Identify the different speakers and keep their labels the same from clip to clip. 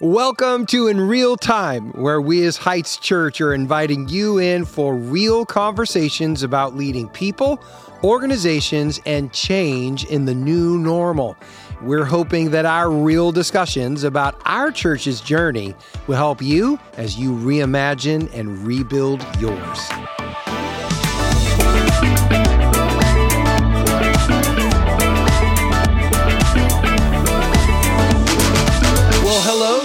Speaker 1: Welcome to In Real Time, where we as Heights Church are inviting you in for real conversations about leading people, organizations, and change in the new normal. We're hoping that our real discussions about our church's journey will help you as you reimagine and rebuild yours.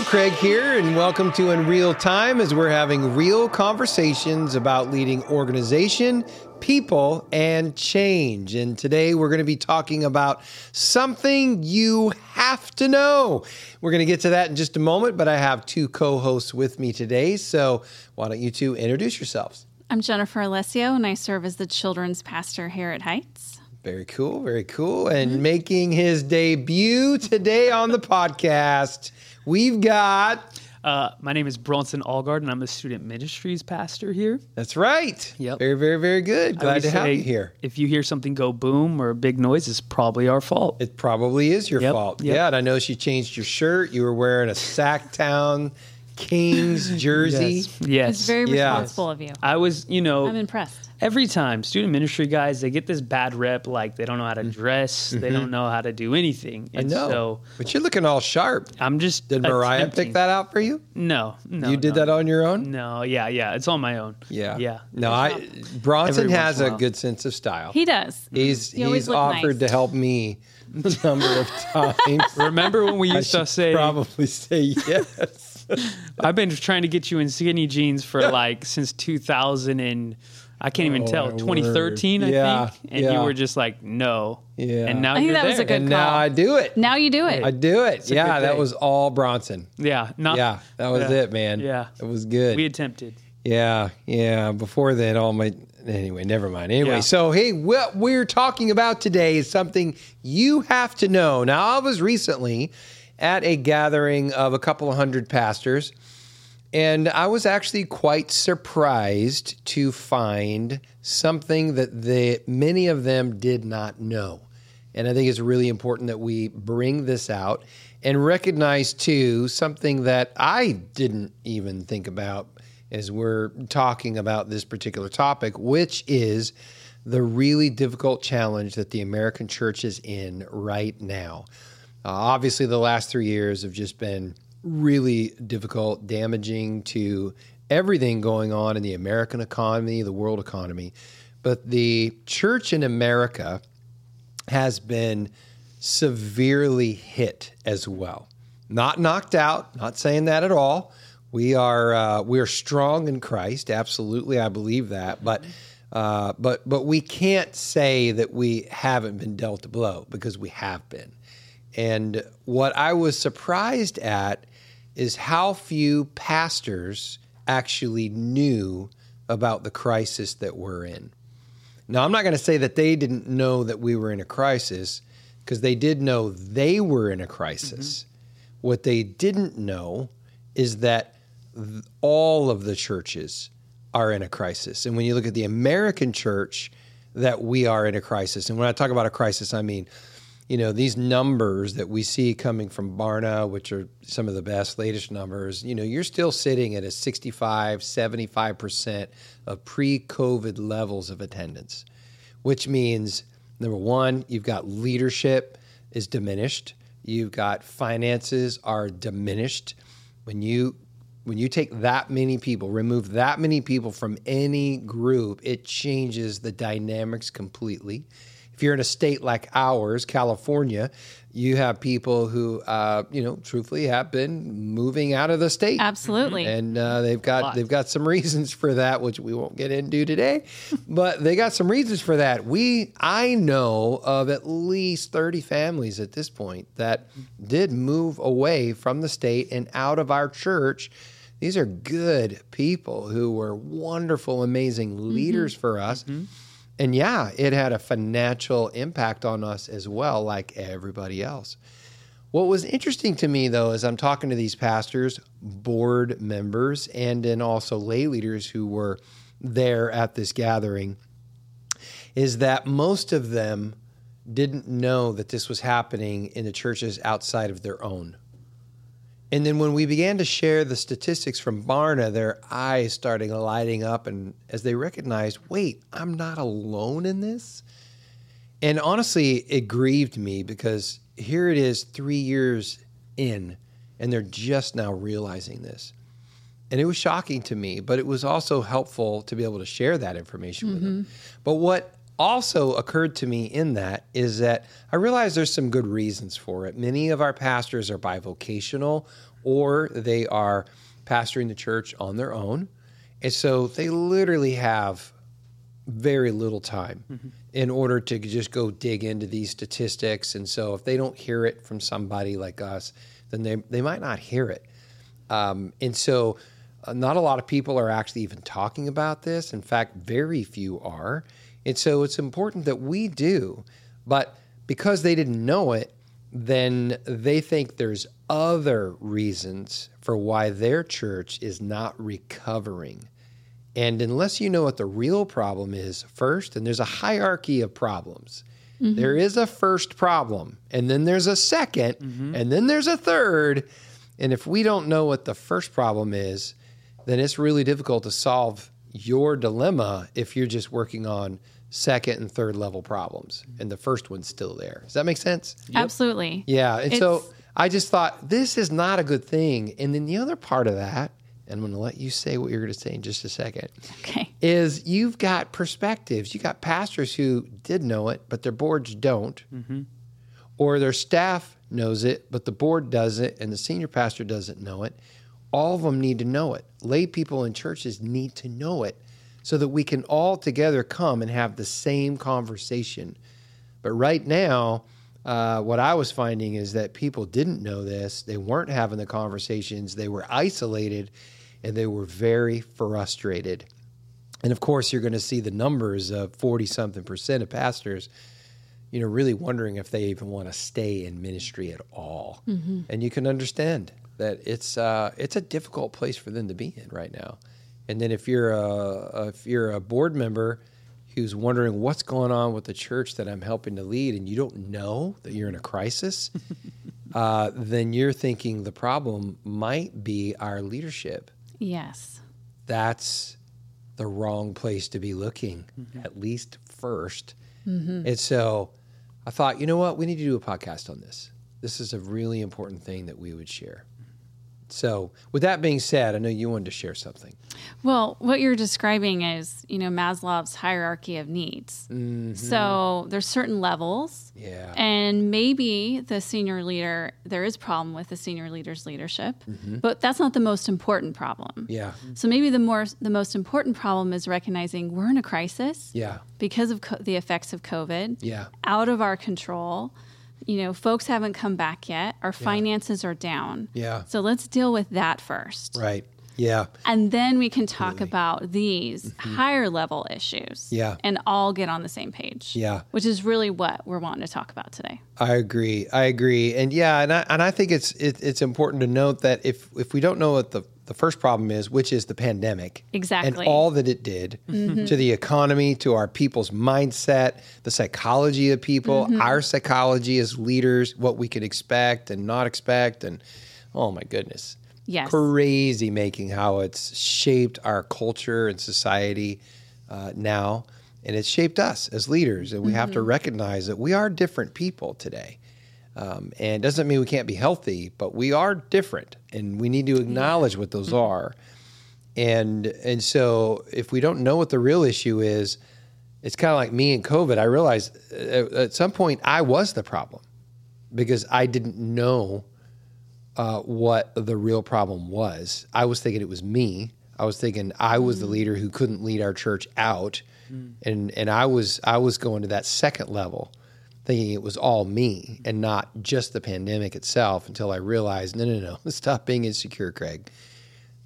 Speaker 1: Craig here, and welcome to In Real Time as we're having real conversations about leading organization, people, and change. And today we're going to be talking about something you have to know. We're going to get to that in just a moment, but I have two co hosts with me today. So why don't you two introduce yourselves?
Speaker 2: I'm Jennifer Alessio, and I serve as the children's pastor here at Heights.
Speaker 1: Very cool, very cool. And mm-hmm. making his debut today on the podcast, we've got.
Speaker 3: Uh, my name is Bronson Allgard, and I'm a student ministries pastor here.
Speaker 1: That's right.
Speaker 3: Yep.
Speaker 1: Very, very, very good. Glad to have you here.
Speaker 3: If you hear something go boom or a big noise, it's probably our fault.
Speaker 1: It probably is your
Speaker 3: Yep,
Speaker 1: fault.
Speaker 3: yep.
Speaker 1: Yeah, and I noticed you changed your shirt. You were wearing a Sactown Kings jersey.
Speaker 3: Yes. Yes.
Speaker 2: It's very
Speaker 1: Yeah.
Speaker 2: responsible of you.
Speaker 3: I was, you know,
Speaker 2: I'm impressed.
Speaker 3: Every time student ministry guys, they get this bad rep, like they don't know how to dress, they don't know how to do anything.
Speaker 1: Mm-hmm. I
Speaker 3: And
Speaker 1: know.
Speaker 3: so
Speaker 1: but you're looking all sharp.
Speaker 3: I'm just.
Speaker 1: Did Mariah
Speaker 3: attempting-
Speaker 1: pick that out for you?
Speaker 3: No, no.
Speaker 1: you did
Speaker 3: no.
Speaker 1: that on your own?
Speaker 3: No, yeah, yeah. It's on my own.
Speaker 1: Yeah.
Speaker 3: Yeah.
Speaker 1: No, I Bronson has
Speaker 3: a
Speaker 1: a good sense of style.
Speaker 2: He does.
Speaker 1: he's
Speaker 2: He
Speaker 1: he's offered
Speaker 2: nice.
Speaker 1: to help me a number of times.
Speaker 3: Remember when we
Speaker 1: I
Speaker 3: used to say,
Speaker 1: probably say yes.
Speaker 3: I've been trying to get you in skinny jeans for like since 2000 and I can't even
Speaker 1: Oh,
Speaker 3: tell 2013
Speaker 1: word.
Speaker 3: I
Speaker 1: Yeah,
Speaker 3: think and
Speaker 1: yeah.
Speaker 3: you were just like no
Speaker 1: Yeah.
Speaker 3: and now
Speaker 2: I think
Speaker 3: you're
Speaker 2: that was a
Speaker 3: there.
Speaker 2: good
Speaker 1: and now. I do it.
Speaker 2: Now you do it.
Speaker 1: I do it.
Speaker 3: a
Speaker 1: Yeah, that was all Bronson.
Speaker 3: yeah not
Speaker 1: Yeah, that was
Speaker 3: yeah,
Speaker 1: it, man.
Speaker 3: yeah
Speaker 1: it was good.
Speaker 3: we attempted
Speaker 1: Yeah, yeah. Before then, all my anyway. Never mind. Anyway,
Speaker 3: Yeah.
Speaker 1: so hey, what we're talking about today is something you have to know. Now, I was recently at a gathering of a couple of hundred pastors, and I was actually quite surprised to find something that they many of them did not know. And I think it's really important that we bring this out and recognize too something that I didn't even think about as we're talking about this particular topic, which is the really difficult challenge that the American church is in right now. Uh, obviously, the last three years have just been really difficult, damaging to everything going on in the American economy, the world economy. But the church in America has been severely hit as well. Not knocked out, not saying that at all. We are uh, we are strong in Christ, absolutely. I believe that, but uh, but but we can't say that we haven't been dealt a blow because we have been. And what I was surprised at is how few pastors actually knew about the crisis that we're in. Now, I'm not going to say that they didn't know that we were in a crisis because they did know they were in a crisis. Mm-hmm. What they didn't know is that th- all of the churches are in a crisis. And when you look at the American church, that we are in a crisis. And when I talk about a crisis, I mean, you know, these numbers that we see coming from Barna, which are some of the best latest numbers, you know, you're still sitting at a 65, 75% of pre COVID levels of attendance, which means number one, you've got leadership is diminished, you've got finances are diminished. When you when you take that many people, remove that many people from any group, it changes the dynamics completely. If you're in a state like ours, California, you have people who, uh, you know, truthfully have been moving out of the state,
Speaker 2: Absolutely.
Speaker 1: and uh, they've got they've got some reasons for that, which we won't get into today. but they got some reasons for that. We I know of at least thirty families at this point that did move away from the state and out of our church. These are good people who were wonderful, amazing leaders for us. And yeah, it had a financial impact on us as well, like everybody else. What was interesting to me, though, is I'm talking to these pastors, board members, and then also lay leaders who were there at this gathering, is that most of them didn't know that this was happening in the churches outside of their own. And then when we began to share the statistics from Barna, their eyes started lighting up, and as they recognized, wait, I'm not alone in this. And honestly, it grieved me because here it is, three years in, and they're just now realizing this. And it was shocking to me, but it was also helpful to be able to share that information with them. Mm-hmm. But what also occurred to me in that is that I realize there's some good reasons for it. Many of our pastors are bivocational or they are pastoring the church on their own. And so they literally have very little time in order to just go dig into these statistics. And so if they don't hear it from somebody like us, then they, they might not hear it. Um, and so uh, not a lot of people are actually even talking about this. In fact, very few are. And so it's important that we do. But because they didn't know it, then they think there's other reasons for why their church is not recovering. And unless you know what the real problem is first, and there's a hierarchy of problems. Mm-hmm. There is a first problem, and then there's a 2nd mm-hmm. and then there's a third. And if we don't know what the first problem is, then it's really difficult to solve your dilemma if you're just working on second and third level problems and the first one's still there. Does that make sense?
Speaker 2: Absolutely.
Speaker 1: Yeah. And so I just thought this is not a good thing. And then the other part of that, and I'm going to let you say what you're going to say in just a second,
Speaker 2: Okay.
Speaker 1: is you've got perspectives. You got pastors who did know it, but their boards don't, mm-hmm. or their staff knows it, but the board doesn't, and the senior pastor doesn't know it. All of them need to know it. Lay people in churches need to know it so that we can all together come and have the same conversation. But right now, uh, what I was finding is that people didn't know this. They weren't having the conversations. They were isolated and they were very frustrated. And of course, you're going to see the numbers of 40 something percent of pastors, you know, really wondering if they even want to stay in ministry at all. And you can understand that it's uh, it's a difficult place for them to be in right now. And then if you're a if you're a board member who's wondering what's going on with the church that I'm helping to lead, and you don't know that you're in a crisis, uh, then you're thinking the problem might be our leadership
Speaker 2: Yes.
Speaker 1: that's the wrong place to be looking, at least 1st And so I thought, you know what? We need to do a podcast on this. This is a really important thing that we would share. So, with that being said, I know you wanted to share something.
Speaker 2: Well, what you're describing is, you know, Maslow's hierarchy of needs. Mm-hmm. So there's certain levels.
Speaker 1: Yeah.
Speaker 2: And maybe the senior leader, there is a problem with the senior leader's leadership, mm-hmm. but that's not the most important problem.
Speaker 1: Yeah.
Speaker 2: So maybe the more the most important problem is recognizing we're in a crisis
Speaker 1: Yeah.
Speaker 2: because of co- the effects of COVID,
Speaker 1: Yeah.
Speaker 2: out of our control. You know, folks haven't come back yet. Our finances are down.
Speaker 1: Yeah.
Speaker 2: So let's deal with that first.
Speaker 1: Right. Yeah.
Speaker 2: And then we can talk about these higher level issues.
Speaker 1: Mm-hmm. Yeah.
Speaker 2: And all get on the same page.
Speaker 1: Yeah.
Speaker 2: Which is really what we're wanting to talk about today.
Speaker 1: I agree. I agree. And yeah, and I, and I think it's it, it's important to note that if if we don't know what the the first problem is, which is the pandemic,
Speaker 2: Exactly. Mm-hmm.
Speaker 1: and all that it did to the economy, to our people's mindset, the psychology of people,
Speaker 2: Mm-hmm.
Speaker 1: our psychology as leaders, what we could expect and not expect, and oh my goodness,
Speaker 2: Yes.
Speaker 1: crazy making how it's shaped our culture and society uh, now, and it's shaped us as leaders, and we have to recognize that we are different people today. Um, and doesn't mean we can't be healthy, but we are different, and we need to acknowledge what those are. And and so if we don't know what the real issue is, it's kind of like me and COVID. I realized at, at some point I was the problem because I didn't know uh, what the real problem was. I was thinking it was me. I was thinking I was the leader who couldn't lead our church out, and and I was I was going to that second level, thinking it was all me and not just the pandemic itself. Until I realized, no, no, no, stop being insecure, Craig.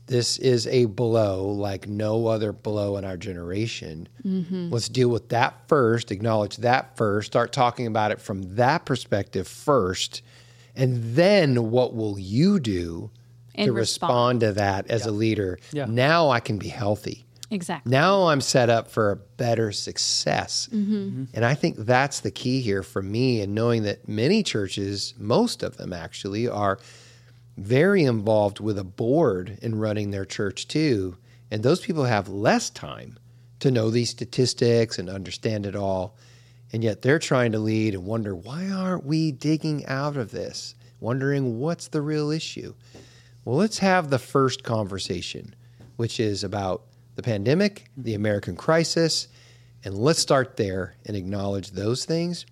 Speaker 1: This is a blow like no other blow in our generation. Mm-hmm. Let's deal with that first, acknowledge that first, start talking about it from that perspective first. And then what will you do
Speaker 2: And
Speaker 1: to
Speaker 2: respond.
Speaker 1: respond to that as a leader?
Speaker 3: Yeah.
Speaker 1: Now I can be healthy.
Speaker 2: Exactly.
Speaker 1: Now I'm set up for a better success. Mm-hmm. And I think that's the key here for me, and knowing that many churches, most of them actually, are very involved with a board in running their church too. And those people have less time to know these statistics and understand it all. And yet they're trying to lead and wonder why aren't we digging out of this? Wondering what's the real issue. Well, let's have the first conversation, which is about the pandemic, the American crisis, and let's start there and acknowledge those things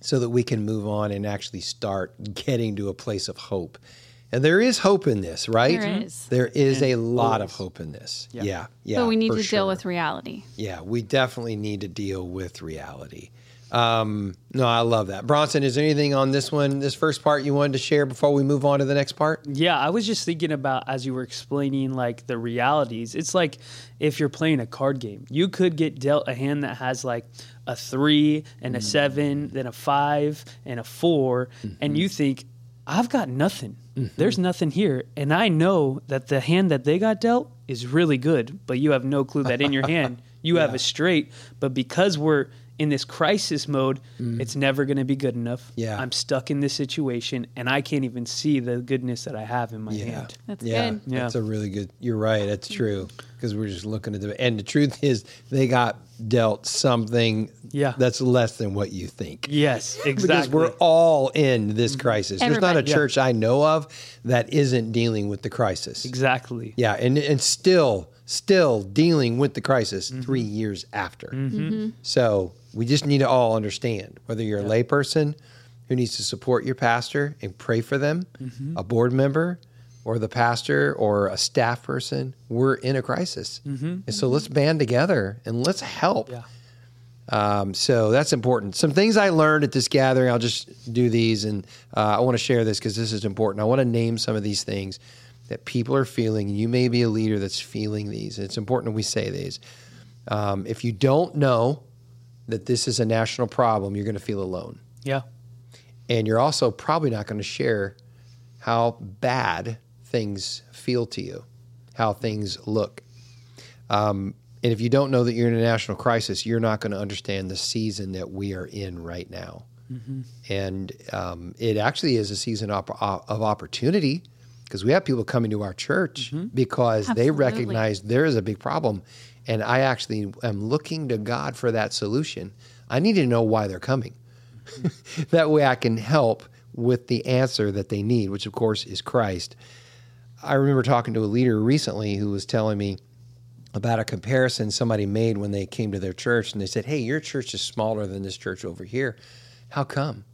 Speaker 1: so that we can move on and actually start getting to a place of hope. And there is hope in this, right?
Speaker 2: There mm-hmm. is.
Speaker 1: There is a lot of hope in this.
Speaker 3: Yeah.
Speaker 1: Yeah. Yeah.
Speaker 2: but we need to
Speaker 1: sure.
Speaker 2: deal with reality.
Speaker 1: Yeah, we definitely need to deal with reality. Um, no, I love that. Bronson, is there anything on this one, this first part you wanted to share before we move on to the next part?
Speaker 3: Yeah, I was just thinking about as you were explaining like the realities. It's like if you're playing a card game, you could get dealt a hand that has like a three and a mm. seven, then a five and a 4 and you mm-hmm. think, I've got nothing. Mm-hmm. There's nothing here. And I know that the hand that they got dealt is really good, but you have no clue that in your hand you have a straight. But because we're in this crisis mode, mm. it's never going to be good enough.
Speaker 1: Yeah.
Speaker 3: I'm stuck in this situation and I can't even see the goodness that I have in my hand.
Speaker 2: That's
Speaker 1: yeah,
Speaker 2: good.
Speaker 3: Yeah.
Speaker 1: That's a really good. You're right. That's true because we're just looking at the and the truth is they got dealt something.
Speaker 3: Yeah.
Speaker 1: that's less than what you think.
Speaker 3: Yes, exactly.
Speaker 1: Because we're all in this mm-hmm. crisis. There's not a
Speaker 2: Everybody.
Speaker 3: Yeah.
Speaker 1: church I know of that isn't dealing with the crisis.
Speaker 3: exactly.
Speaker 1: Yeah, and and still still dealing with the crisis mm-hmm. three years after. Mm-hmm. So we just need to all understand whether you're a layperson who needs to support your pastor and pray for them, a board member, or the pastor or a staff person. We're in a crisis, and so let's band together and let's help.
Speaker 3: Yeah.
Speaker 1: Um, so that's important. Some things I learned at this gathering, I'll just do these, and uh, I want to share this because this is important. I want to name some of these things that people are feeling. You may be a leader that's feeling these. It's important we say these. Um, if you don't know that this is a national problem, you're going to feel alone.
Speaker 3: Yeah.
Speaker 1: And you're also probably not going to share how bad things feel to you, how things look. Um, and if you don't know that you're in a national crisis, you're not going to understand the season that we are in right now. And um, it actually is a season op- of opportunity because we have people coming to our church because they recognize there is a big problem. And I actually am looking to God for that solution. I need to know why they're coming. that way I can help with the answer that they need, which of course is Christ. I remember talking to a leader recently who was telling me about a comparison somebody made when they came to their church and they said, Hey, your church is smaller than this church over here. How come?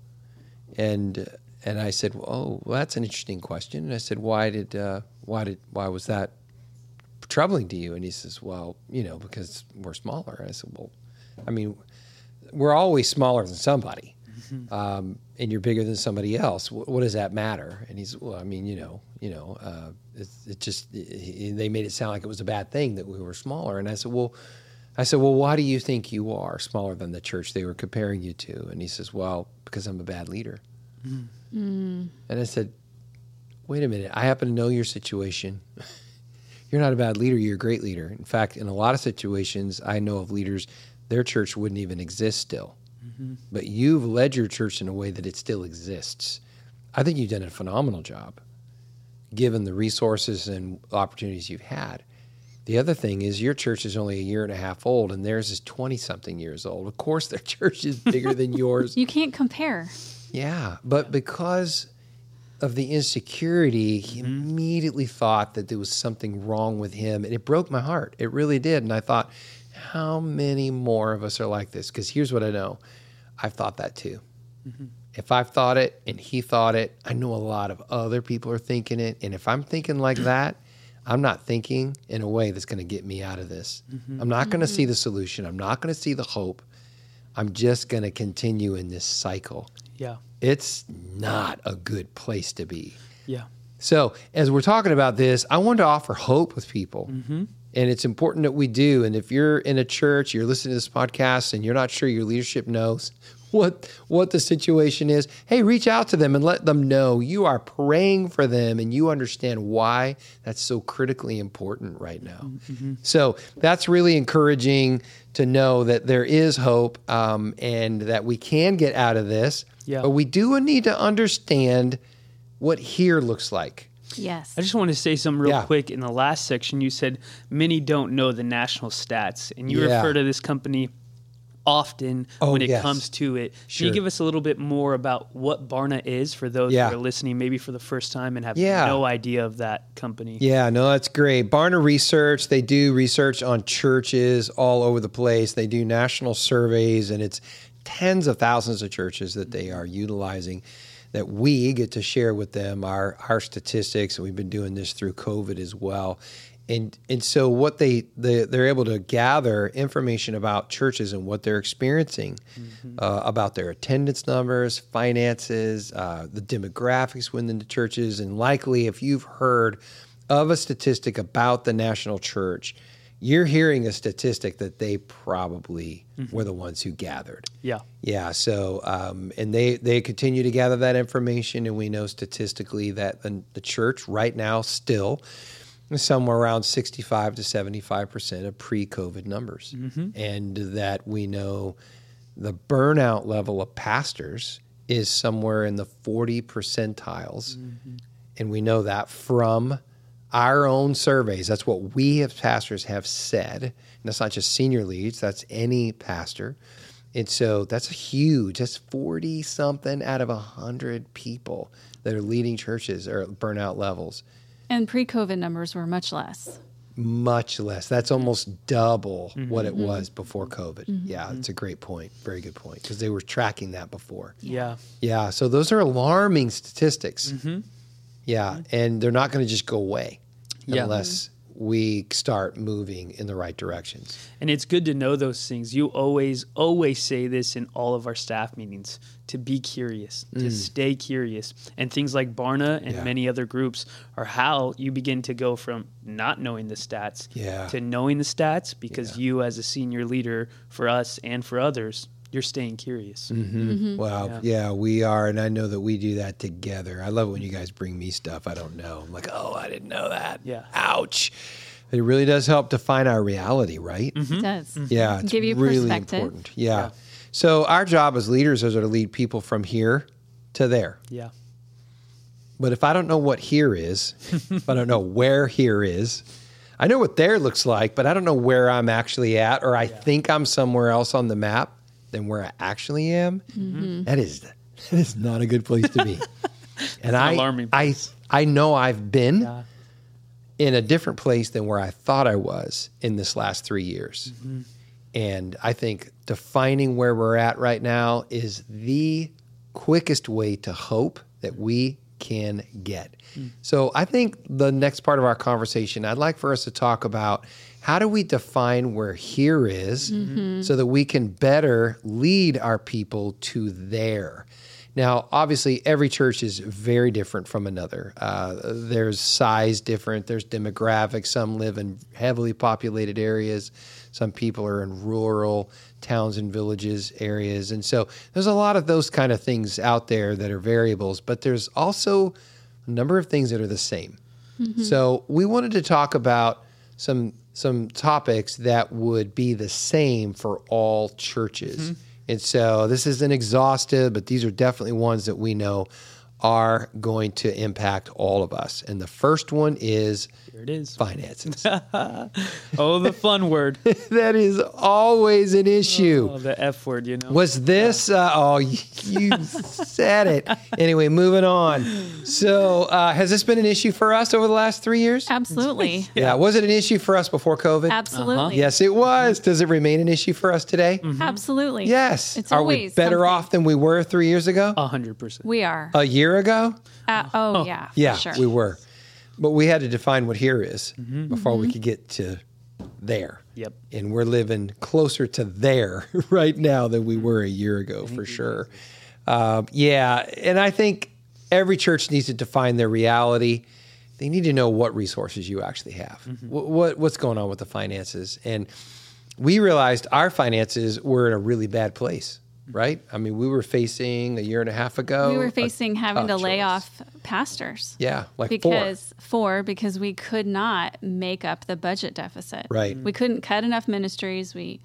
Speaker 1: And and I said, Oh, well, that's an interesting question. And I said, Why did uh, why did why was that troubling to you? And he says, Well, you know, because we're smaller. And I said, Well, I mean, we're always smaller than somebody. Um, and you're bigger than somebody else. What, what does that matter? And he's, well, I mean, you know, you know, uh, it, it just it, they made it sound like it was a bad thing that we were smaller. And I said, well, I said, well, why do you think you are smaller than the church they were comparing you to? And he says, well, because I'm a bad leader. And I said, wait a minute, I happen to know your situation. you're not a bad leader, you're a great leader. In fact, in a lot of situations, I know of leaders, their church wouldn't even exist still. But you've led your church in a way that it still exists. I think you've done a phenomenal job, given the resources and opportunities you've had. The other thing is, your church is only a year and a half old, and theirs is 20 something years old. Of course, their church is bigger than yours.
Speaker 2: You can't compare.
Speaker 1: Yeah, but because of the insecurity, he mm-hmm. immediately thought that there was something wrong with him, and it broke my heart. It really did. And I thought, how many more of us are like this? Because here's what I know I've thought that too. Mm-hmm. If I've thought it and he thought it, I know a lot of other people are thinking it. And if I'm thinking like that, I'm not thinking in a way that's going to get me out of this. Mm-hmm. I'm not going to see mm-hmm. the solution. I'm not going to see the hope. I'm just going to continue in this cycle
Speaker 3: Yeah.
Speaker 1: it's not a good place to be.
Speaker 3: Yeah.
Speaker 1: So, as we're talking about this, I want to offer hope with people. Mm-hmm. And it's important that we do. And if you're in a church, you're listening to this podcast, and you're not sure your leadership knows what what the situation is, hey, reach out to them and let them know you are praying for them and you understand why that's so critically important right now. So that's really encouraging to know that there is hope um, and that we can get out of this.
Speaker 3: Yeah.
Speaker 1: But we do need to understand what here looks like.
Speaker 2: Yes.
Speaker 3: I just want to say something real
Speaker 1: Yeah.
Speaker 3: quick. In the last section, you said many don't know the national stats, and you
Speaker 1: Yeah.
Speaker 3: refer to this company often
Speaker 1: Oh,
Speaker 3: when it
Speaker 1: yes.
Speaker 3: comes to it. Can you give us a little bit more about what Barna is for those
Speaker 1: Yeah.
Speaker 3: that are listening, maybe for the first time and have
Speaker 1: Yeah.
Speaker 3: no idea of that company?
Speaker 1: Yeah, no, that's great. Barna Research, they do research on churches all over the place. They do national surveys, and it's tens of thousands of churches that they are utilizing that we get to share with them our, our statistics. And we've been doing this through COVID as well. And, and so what they, they they're able to gather information about churches and what they're experiencing uh, about their attendance numbers finances uh, the demographics within the churches and likely if you've heard of a statistic about the national church, you're hearing a statistic that they probably were the ones who gathered.
Speaker 3: Yeah.
Speaker 1: Yeah. So, um, and they they continue to gather that information, and we know statistically that the, the church right now still somewhere around sixty five to seventy five percent of pre COVID numbers, mm-hmm. and that we know the burnout level of pastors is somewhere in the forty percentiles, mm-hmm. and we know that from our own surveys. That's what we as pastors have said. And that's not just senior leads, that's any pastor. And so that's huge. That's 40 something out of 100 people that are leading churches are at burnout levels.
Speaker 2: And pre COVID numbers were much less.
Speaker 1: Much less. That's almost double mm-hmm. what it mm-hmm. was before COVID. Mm-hmm. Yeah, it's a great point. Very good point. Because they were tracking that before.
Speaker 3: Yeah.
Speaker 1: Yeah, so those are alarming statistics. Yeah, and they're not going to just go away
Speaker 3: Yeah.
Speaker 1: unless we start moving in the right directions.
Speaker 3: And it's good to know those things. You always, always say this in all of our staff meetings to be curious, to stay curious. And things like Barna and
Speaker 1: Mm. Yeah.
Speaker 3: many other groups are how you begin to go from not knowing the stats
Speaker 1: Yeah.
Speaker 3: to knowing the stats because
Speaker 1: Yeah.
Speaker 3: you, as a senior leader for us and for others, you're staying curious.
Speaker 1: Mm-hmm. mm-hmm. Well,
Speaker 3: Yeah.
Speaker 1: yeah. we are, and I know that we do that together. I love when you guys bring me stuff I don't know. I'm like, oh, I didn't know that.
Speaker 3: Yeah.
Speaker 1: Ouch. It really does help define our reality, right?
Speaker 2: It mm-hmm. does. Mm-hmm.
Speaker 1: Yeah, it's
Speaker 2: Give you
Speaker 1: really
Speaker 2: perspective.
Speaker 1: important. Yeah. So our job as leaders is to lead people from here to there.
Speaker 3: Yeah.
Speaker 1: But if I don't know what here is, if I don't know where here is, I know what there looks like, but I don't know where I'm actually at, or I think I'm somewhere else on the map than where I actually am. Mm-hmm. That is that is not a good place to be. and I,
Speaker 3: alarming
Speaker 1: I I know I've been
Speaker 3: Yeah.
Speaker 1: in a different place than where I thought I was in this last three years. Mm-hmm. And I think defining where we're at right now is the quickest way to hope that we can get. Mm. So I think the next part of our conversation, I'd like for us to talk about how do we define where here is so that we can better lead our people to there. Now, obviously, every church is very different from another. Uh, there's size different. There's demographics. Some live in heavily populated areas. Some people are in rural towns and villages areas, and so there's a lot of those kind of things out there that are variables. But there's also a number of things that are the same. So we wanted to talk about some some topics that would be the same for all churches. Mm-hmm. And so this isn't exhaustive, but these are definitely ones that we know are going to impact all of us. And the first one is
Speaker 3: Here it is.
Speaker 1: finances.
Speaker 3: Oh, the fun word.
Speaker 1: that is always an issue.
Speaker 3: Oh, the F word, you know.
Speaker 1: Was this? Uh, oh, you you said it. Anyway, moving on. So, uh, has this been an issue for us over the last three years?
Speaker 2: Absolutely.
Speaker 1: Yeah. Was it an issue for us before COVID?
Speaker 2: Absolutely.
Speaker 1: Yes, it was. Does it remain an issue for us today?
Speaker 2: Absolutely.
Speaker 1: Yes.
Speaker 2: It's
Speaker 1: Are we
Speaker 2: always
Speaker 1: better
Speaker 2: something.
Speaker 1: off than we were three years ago?
Speaker 3: A hundred percent.
Speaker 2: We are.
Speaker 1: A year ago?
Speaker 2: Uh, oh, yeah.
Speaker 1: Yeah,
Speaker 2: sure.
Speaker 1: we were. But we had to define what here is
Speaker 3: Mm-hmm.
Speaker 1: before we could get to there.
Speaker 3: Yep.
Speaker 1: And we're living closer to there right now than we were a year ago, for sure. Um, yeah. And I think every church needs to define their reality. They need to know what resources you actually have,
Speaker 3: Mm-hmm.
Speaker 1: what, what what's going on with the finances. And we realized our finances were in a really bad place, right? I mean, we were facing a year and a half ago.
Speaker 2: we were
Speaker 1: a
Speaker 2: facing having to
Speaker 1: tough
Speaker 2: lay off pastors.
Speaker 1: Yeah, like
Speaker 2: because four. because we could not make up the budget deficit.
Speaker 1: Right.
Speaker 2: We couldn't cut enough ministries. We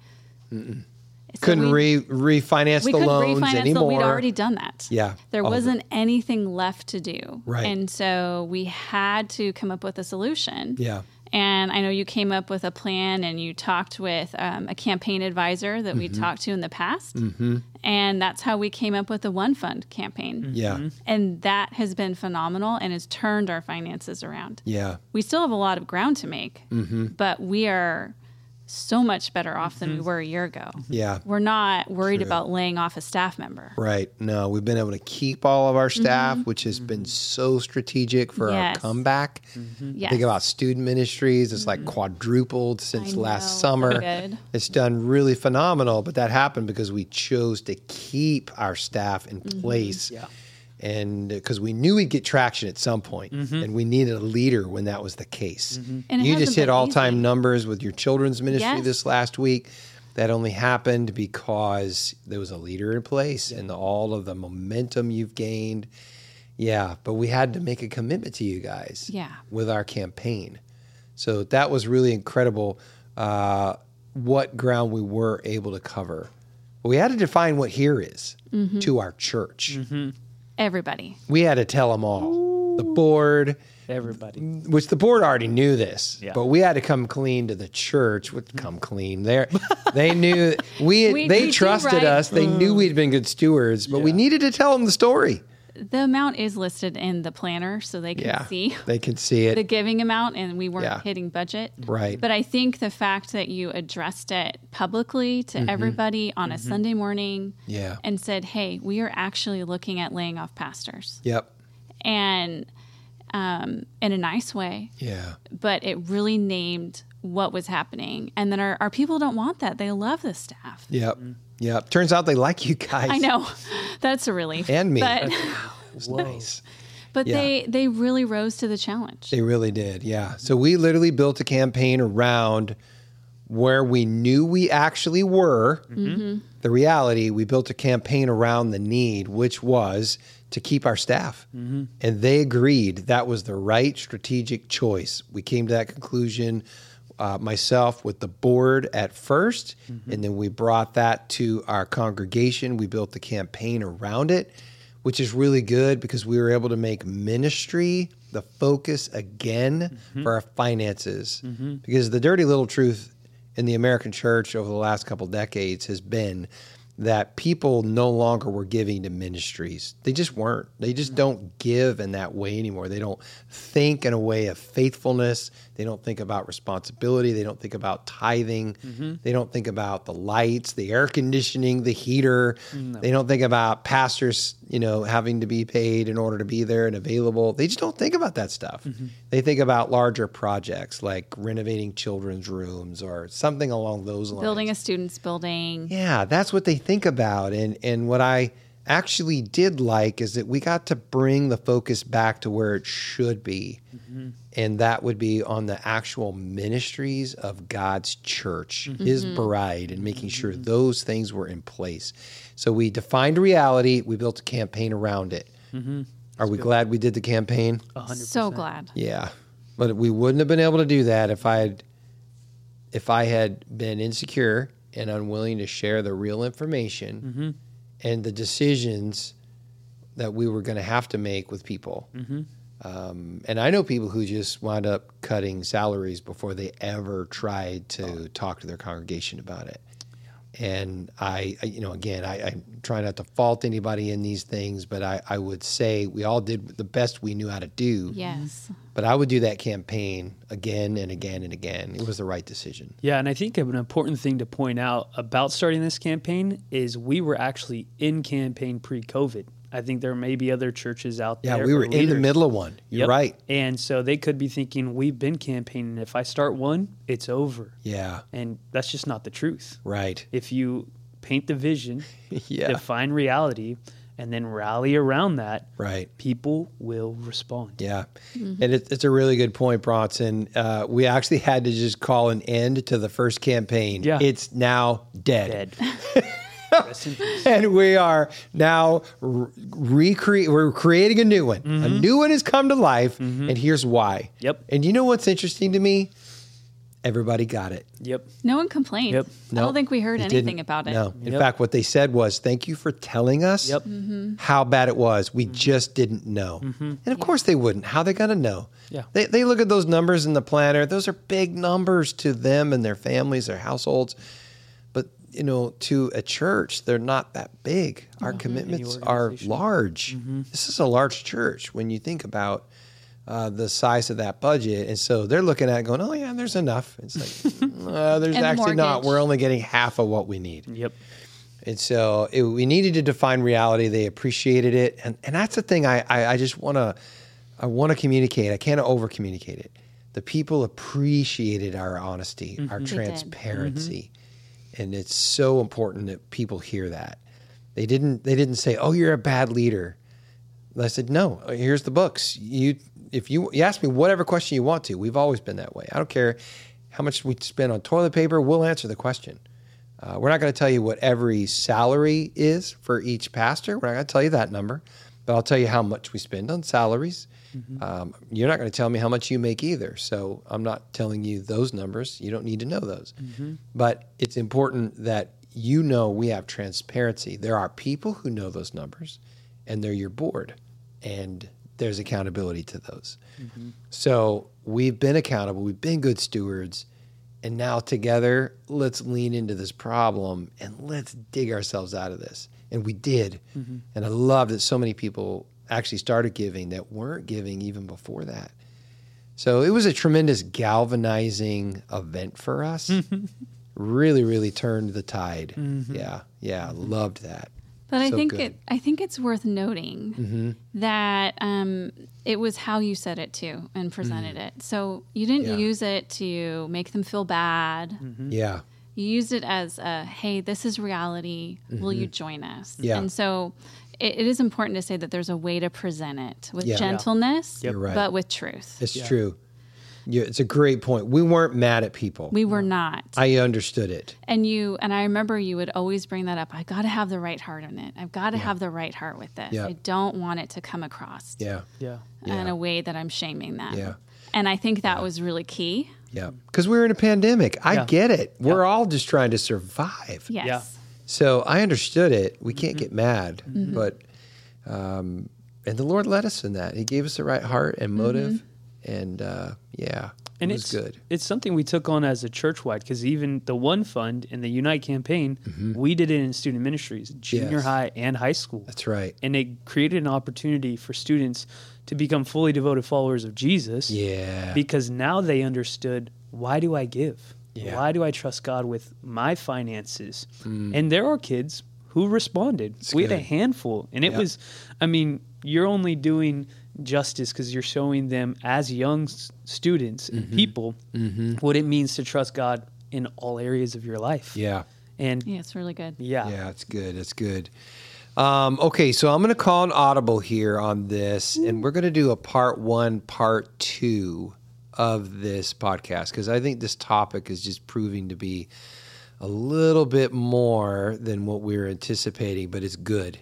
Speaker 1: Couldn't
Speaker 2: we-
Speaker 1: re- refinance
Speaker 2: we
Speaker 1: the
Speaker 2: couldn't
Speaker 1: loans
Speaker 2: refinance
Speaker 1: anymore.
Speaker 2: them. We'd already done that.
Speaker 1: Yeah,
Speaker 2: There
Speaker 1: all of it.
Speaker 2: wasn't anything left to do.
Speaker 1: Right.
Speaker 2: And so we had to come up with a solution.
Speaker 1: Yeah.
Speaker 2: And I know you came up with a plan and you talked with um, a campaign advisor that we
Speaker 1: Mm-hmm.
Speaker 2: talked to in the past. Mm-hmm. And that's how we came up with the One Fund campaign.
Speaker 1: Yeah.
Speaker 2: And that has been phenomenal and has turned our finances around.
Speaker 1: Yeah.
Speaker 2: We still have a lot of ground to make,
Speaker 1: Mm-hmm.
Speaker 2: but we are so much better off than we mm-hmm. were a year ago. Mm-hmm.
Speaker 1: Yeah.
Speaker 2: We're not worried about laying off a staff member.
Speaker 1: Right. No, we've been able to keep all of our mm-hmm. staff, which has been so strategic for
Speaker 2: Mm-hmm. Yes.
Speaker 1: our comeback.
Speaker 2: Yes.
Speaker 1: Think about student ministries. It's like quadrupled since
Speaker 2: I
Speaker 1: last
Speaker 2: know.
Speaker 1: summer.
Speaker 2: Good.
Speaker 1: It's done really phenomenal, but that happened because we chose to keep our staff in
Speaker 2: Mm-hmm.
Speaker 1: place.
Speaker 3: Yeah.
Speaker 1: And because we knew we'd get traction at some point,
Speaker 3: Mm-hmm.
Speaker 1: and we needed a leader when that was the case.
Speaker 2: And it
Speaker 1: you just hit all time numbers with your children's ministry
Speaker 2: Yes.
Speaker 1: this last week. That only happened because there was a leader in place and the, all of the momentum you've gained. Yeah, but we had to make a commitment to you guys
Speaker 2: Yeah.
Speaker 1: with our campaign. So that was really incredible uh, what ground we were able to cover. We had to define what here is
Speaker 2: Mm-hmm.
Speaker 1: to our church.
Speaker 2: Everybody.
Speaker 1: We had to tell them all. The board,
Speaker 3: Everybody.
Speaker 1: which the board already knew this,
Speaker 3: Yeah.
Speaker 1: but we had to come clean to the church. Would come clean there. They knew we,
Speaker 2: We-
Speaker 1: they
Speaker 2: we
Speaker 1: trusted
Speaker 2: right.
Speaker 1: us. They knew mm. we'd been good stewards, but we needed to tell them the story.
Speaker 2: The amount is listed in the planner so they can
Speaker 1: Yeah,
Speaker 2: see
Speaker 1: they can see it.
Speaker 2: the giving amount and we weren't
Speaker 1: Yeah.
Speaker 2: hitting budget.
Speaker 1: Right.
Speaker 2: But I think the fact that you addressed it publicly to everybody on a Sunday morning
Speaker 1: Mm-hmm. yeah.
Speaker 2: and said, hey, we are actually looking at laying off pastors.
Speaker 1: Yep.
Speaker 2: And um, in a nice way,
Speaker 1: Yeah.
Speaker 2: but it really named what was happening. And then our, our people don't want that. They love the staff.
Speaker 1: Yep. Yep. Turns out they like you guys.
Speaker 2: I know. That's a relief.
Speaker 1: And me.
Speaker 2: But,
Speaker 1: It's nice.
Speaker 2: but
Speaker 1: Yeah.
Speaker 2: they, they really rose to the challenge.
Speaker 1: They really did. Yeah. So we literally built a campaign around where we knew we actually were. Mm-hmm. The reality, we built a campaign around the need, which was to keep our staff. Mm-hmm. And they agreed that was the right strategic choice. We came to that conclusion. Uh, myself with the board at 1st and then we brought that to our congregation. We built the campaign around it, which is really good because we were able to make ministry the focus again for our finances. Because the dirty little truth in the American church over the last couple decades has been that people no longer were giving to ministries. They just weren't. They just don't give in that way anymore. They don't think in a way of faithfulness. They don't think about responsibility. They don't think about tithing. Mm-hmm. They don't think about the lights, the air conditioning, the heater. They don't think about pastors, you know, having to be paid in order to be there and available. They just don't think about that stuff. Mm-hmm. They think about larger projects like renovating children's rooms or something along those lines.
Speaker 2: Building a student's building.
Speaker 1: Yeah, that's what they think about. And and what I actually did like is that we got to bring the focus back to where it should be. Mm-hmm. And that would be on the actual ministries of God's church, mm-hmm. his bride, and making sure mm-hmm. those things were in place. So we defined reality, we built a campaign around it. Are we glad we did the campaign?
Speaker 3: A hundred
Speaker 2: So glad.
Speaker 1: Yeah, but we wouldn't have been able to do that if I had if I had been insecure and unwilling to share the real information and the decisions that we were going to have to make with people. Um, and I know people who just wound up cutting salaries before they ever tried to talk to their congregation about it. And I, I- you know, again, I, I try not to fault anybody in these things, but I, I would say we all did the best we knew how to do.
Speaker 2: Yes.
Speaker 1: But I would do that campaign again and again and again. It was the right decision.
Speaker 3: Yeah, and I think an important thing to point out about starting this campaign is we were actually in campaign pre-COVID. I think there may be other churches out
Speaker 1: Yeah,
Speaker 3: there.
Speaker 1: Yeah,
Speaker 3: we
Speaker 1: were in the middle of one. You're
Speaker 3: Yep.
Speaker 1: right.
Speaker 3: And so they could be thinking, we've been campaigning. If I start one, it's over.
Speaker 1: Yeah,
Speaker 3: And that's just not the truth.
Speaker 1: right.
Speaker 3: If you paint the vision,
Speaker 1: Yeah,
Speaker 3: define reality, and then rally around that,
Speaker 1: right.
Speaker 3: people will respond.
Speaker 1: Yeah, and it, it's a really good point, Bronson. Uh, we actually had to just call an end to the first campaign.
Speaker 3: Yeah.
Speaker 1: it's now dead,
Speaker 3: Dead. Rest in peace.
Speaker 1: and we are now re- recreate. We're creating a new one. A mm-hmm. new one has come to life, mm-hmm. and here's why.
Speaker 3: Yep.
Speaker 1: And you know what's interesting to me everybody got it.
Speaker 3: Yep.
Speaker 2: No one complained.
Speaker 3: Yep.
Speaker 2: I don't think we heard
Speaker 1: it
Speaker 2: anything
Speaker 1: didn't.
Speaker 2: about it.
Speaker 1: No. In
Speaker 3: Yep.
Speaker 1: fact, what they said was, "Thank you for telling us
Speaker 3: Yep.
Speaker 2: Mm-hmm.
Speaker 1: how bad it was. We mm-hmm. just didn't know." And of course, they wouldn't. How they gonna know?
Speaker 3: Yeah.
Speaker 1: They they look at those numbers in the planner. Those are big numbers to them and their families, their households. But you know, to a church, they're not that big. Our commitments are
Speaker 3: organization.
Speaker 1: large. This is a large church when you think about. Uh, the size of that budget, and so they're looking at it going, "Oh yeah, there's enough." It's like, uh, there's
Speaker 2: And the
Speaker 1: actually not. We're only getting half of what we need.
Speaker 3: Yep.
Speaker 1: And so it, we needed to define reality. They appreciated it, and and that's the thing. I I, I just want to I want to communicate. I can't over communicate it. The people appreciated our honesty, our
Speaker 2: did.
Speaker 1: transparency, and it's so important that people hear that. They didn't they didn't say, "Oh, you're a bad leader." I said, "No. Here's the books. You if you you ask me whatever question you want to. We've always been that way. I don't care how much we spend on toilet paper. We'll answer the question." Uh, we're not going to tell you what every salary is for each pastor. We're not going to tell you that number, but I'll tell you how much we spend on salaries. Mm-hmm. Um, you're not going to tell me how much you make either. So I'm not telling you those numbers. You don't need to know those. Mm-hmm. But it's important that you know we have transparency. There are people who know those numbers, and they're your board, and there's accountability to those. Mm-hmm. So we've been accountable. We've been good stewards. And now together, let's lean into this problem and let's dig ourselves out of this. And we did. And I love that so many people actually started giving that weren't giving even before that. So it was a tremendous galvanizing event for us. really, really turned the tide. Yeah. Yeah. Loved that.
Speaker 2: But I think
Speaker 1: good.
Speaker 2: it. I think it's worth noting
Speaker 1: Mm-hmm.
Speaker 2: that um, it was how you said it too and presented it. So you didn't
Speaker 1: Mm. Yeah.
Speaker 2: use it to make them feel bad.
Speaker 1: Yeah.
Speaker 2: You used it as a, "Hey, this is reality. Will you join us?"
Speaker 1: Mm-hmm. Yeah.
Speaker 2: And so it, it is important to say that there's a way to present it with
Speaker 1: Yeah.
Speaker 2: gentleness,
Speaker 1: You're right.
Speaker 2: but with truth.
Speaker 1: It's true. Yeah, it's a great point. We weren't mad at people.
Speaker 2: We were not.
Speaker 1: I understood it.
Speaker 2: And you and I remember you would always bring that up. I got to have the right heart in it. I've got to have the right heart with this.
Speaker 1: Yeah.
Speaker 2: I don't want it to come across
Speaker 1: Yeah.
Speaker 3: Yeah.
Speaker 2: in a way that I'm shaming them.
Speaker 1: Yeah.
Speaker 2: And I think that was really key.
Speaker 1: Yeah. Because we were in a pandemic. I
Speaker 3: Yeah.
Speaker 1: get it. We're all just trying to survive.
Speaker 2: Yes.
Speaker 1: So I understood it. We can't
Speaker 3: Mm-hmm.
Speaker 1: get mad, but um, and the Lord led us in that. He gave us the right heart and motive, and uh, yeah,
Speaker 3: And
Speaker 1: it was
Speaker 3: it's
Speaker 1: good.
Speaker 3: It's something we took on as a church wide because even the One Fund and the Unite campaign, we did it in student ministries, junior
Speaker 1: Mm-hmm. Yes.
Speaker 3: high and high school.
Speaker 1: That's right.
Speaker 3: and it created an opportunity for students to become fully devoted followers of Jesus.
Speaker 1: Yeah.
Speaker 3: Because now they understood why do I give?
Speaker 1: Yeah.
Speaker 3: Why do I trust God with my finances? And there are kids who responded. we had a
Speaker 1: Mm.
Speaker 3: handful. And it
Speaker 1: Yeah.
Speaker 3: was, I mean, you're only doing justice because you're showing them as young s- students and
Speaker 1: Mm-hmm.
Speaker 3: people what it means to trust God in all areas of your life.
Speaker 1: Yeah.
Speaker 3: And
Speaker 2: Yeah, it's really good.
Speaker 3: yeah.
Speaker 1: Yeah, it's good. It's good. Um, okay, so I'm going to call an audible here on this, and we're going to do a part one, part two of this podcast because I think this topic is just proving to be a little bit more than what we were anticipating, but it's good.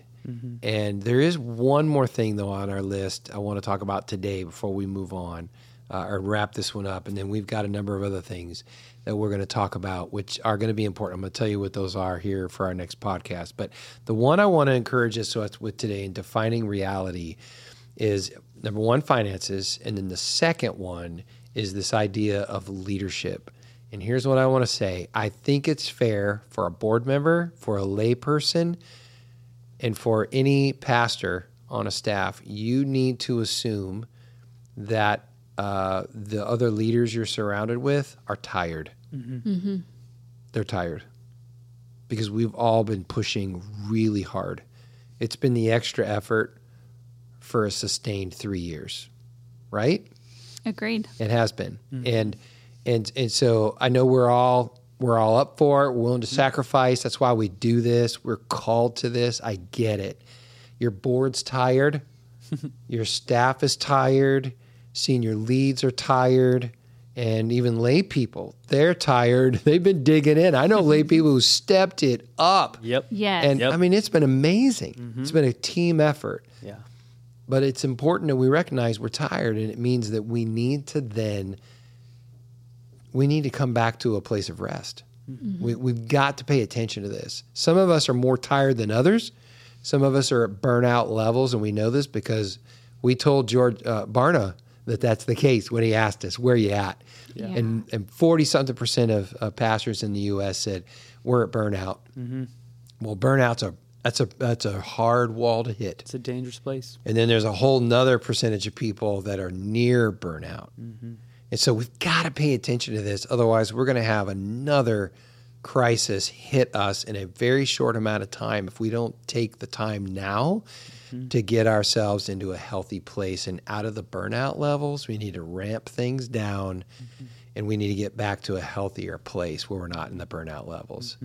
Speaker 1: And there is one more thing, though, on our list I want to talk about today before we move on uh, or wrap this one up. And then we've got a number of other things that we're going to talk about, which are going to be important. I'm going to tell you what those are here for our next podcast. But the one I want to encourage us with today in defining reality is number one, finances. And then the second one is this idea of leadership. And here's what I want to say I think it's fair for a board member, for a layperson, and for any pastor on a staff, you need to assume that uh, the other leaders you're surrounded with are tired. They're tired because we've all been pushing really hard. It's been the extra effort for a sustained three years, right?
Speaker 2: Agreed.
Speaker 1: It has been, hmm. and and and so I know we're all we're all up for it. We're willing to hmm. sacrifice. That's why we do this. We're called to this. I get it. Your board's tired. Your staff is tired. Senior leads are tired. And even lay people, they're tired. They've been digging in. I know lay people who stepped it up.
Speaker 3: Yep.
Speaker 2: Yes.
Speaker 1: And
Speaker 3: Yep.
Speaker 1: I mean, it's been amazing. Mm-hmm. It's been a team effort. But it's important that we recognize we're tired, and it means that we need to then we need to come back to a place of rest. We, we've got to pay attention to this. Some of us are more tired than others. Some of us are at burnout levels, and we know this because we told George uh, Barna that that's the case when he asked us, "Where you at?"
Speaker 2: Yeah.
Speaker 1: And and forty something percent of uh, pastors in the U.S. said we're at burnout. Well, burnout's a that's a that's a hard wall to hit.
Speaker 3: It's a dangerous place.
Speaker 1: And then there's a whole nother percentage of people that are near burnout. Mm-hmm. And so we've got to pay attention to this. Otherwise, we're going to have another crisis hit us in a very short amount of time if we don't take the time now mm-hmm. to get ourselves into a healthy place and out of the burnout levels. We need to ramp things down mm-hmm. and we need to get back to a healthier place where we're not in the burnout levels.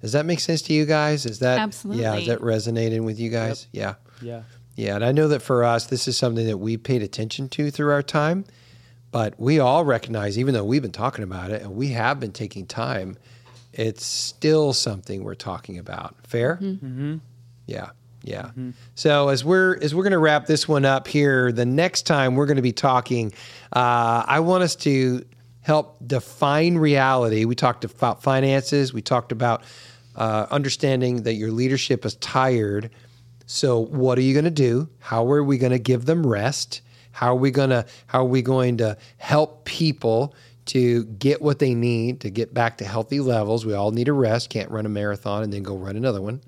Speaker 1: Does that make sense to you guys? Is that
Speaker 2: absolutely?
Speaker 1: Yeah, is that resonating with you guys? Yeah.
Speaker 3: Yeah.
Speaker 1: Yeah, and I know that for us, this is something that we paid attention to through our time, but we all recognize, even though we've been talking about it and we have been taking time, it's still something we're talking about. Fair? Mm-hmm. Yeah, yeah. So as we're as we're going to wrap this one up here, the next time we're going to be talking, uh, I want us to help define reality. We talked about finances. We talked about uh, understanding that your leadership is tired. So what are you going to do? How are we going to give them rest? How are we going to how are we going to help people to get what they need to get back to healthy levels? We all need a rest. Can't run a marathon and then go run another one.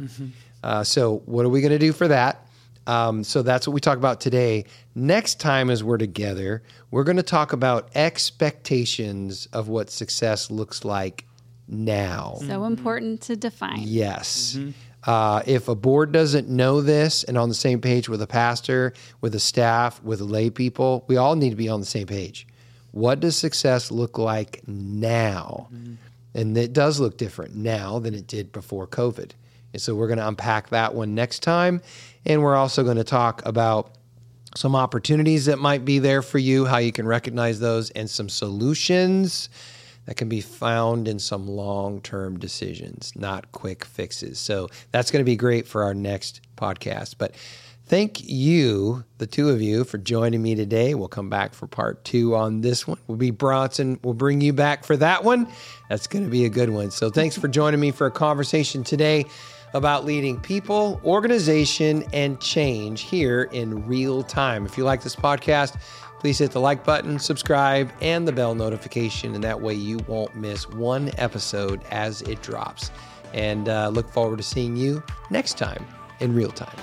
Speaker 1: Uh, so what are we going to do for that? Um, so that's what we talk about today. Next time, as we're together, we're going to talk about expectations of what success looks like now.
Speaker 2: So mm-hmm. important to define.
Speaker 1: Yes. Mm-hmm. Uh, if a board doesn't know this and on the same page with a pastor, with a staff, with lay people, we all need to be on the same page. What does success look like now? Mm-hmm. And it does look different now than it did before COVID. And so we're going to unpack that one next time. And we're also going to talk about some opportunities that might be there for you, how you can recognize those, and some solutions that can be found in some long term decisions, not quick fixes. So that's going to be great for our next podcast. But thank you, the two of you, for joining me today. We'll come back for part two on this one. We'll be Bronson. We'll bring you back for that one. That's going to be a good one. So thanks for joining me for a conversation today about leading people, organization, and change here in real time. If you like this podcast, please hit the like button, subscribe, and the bell notification. And that way you won't miss one episode as it drops. And uh, look forward to seeing you next time in real time.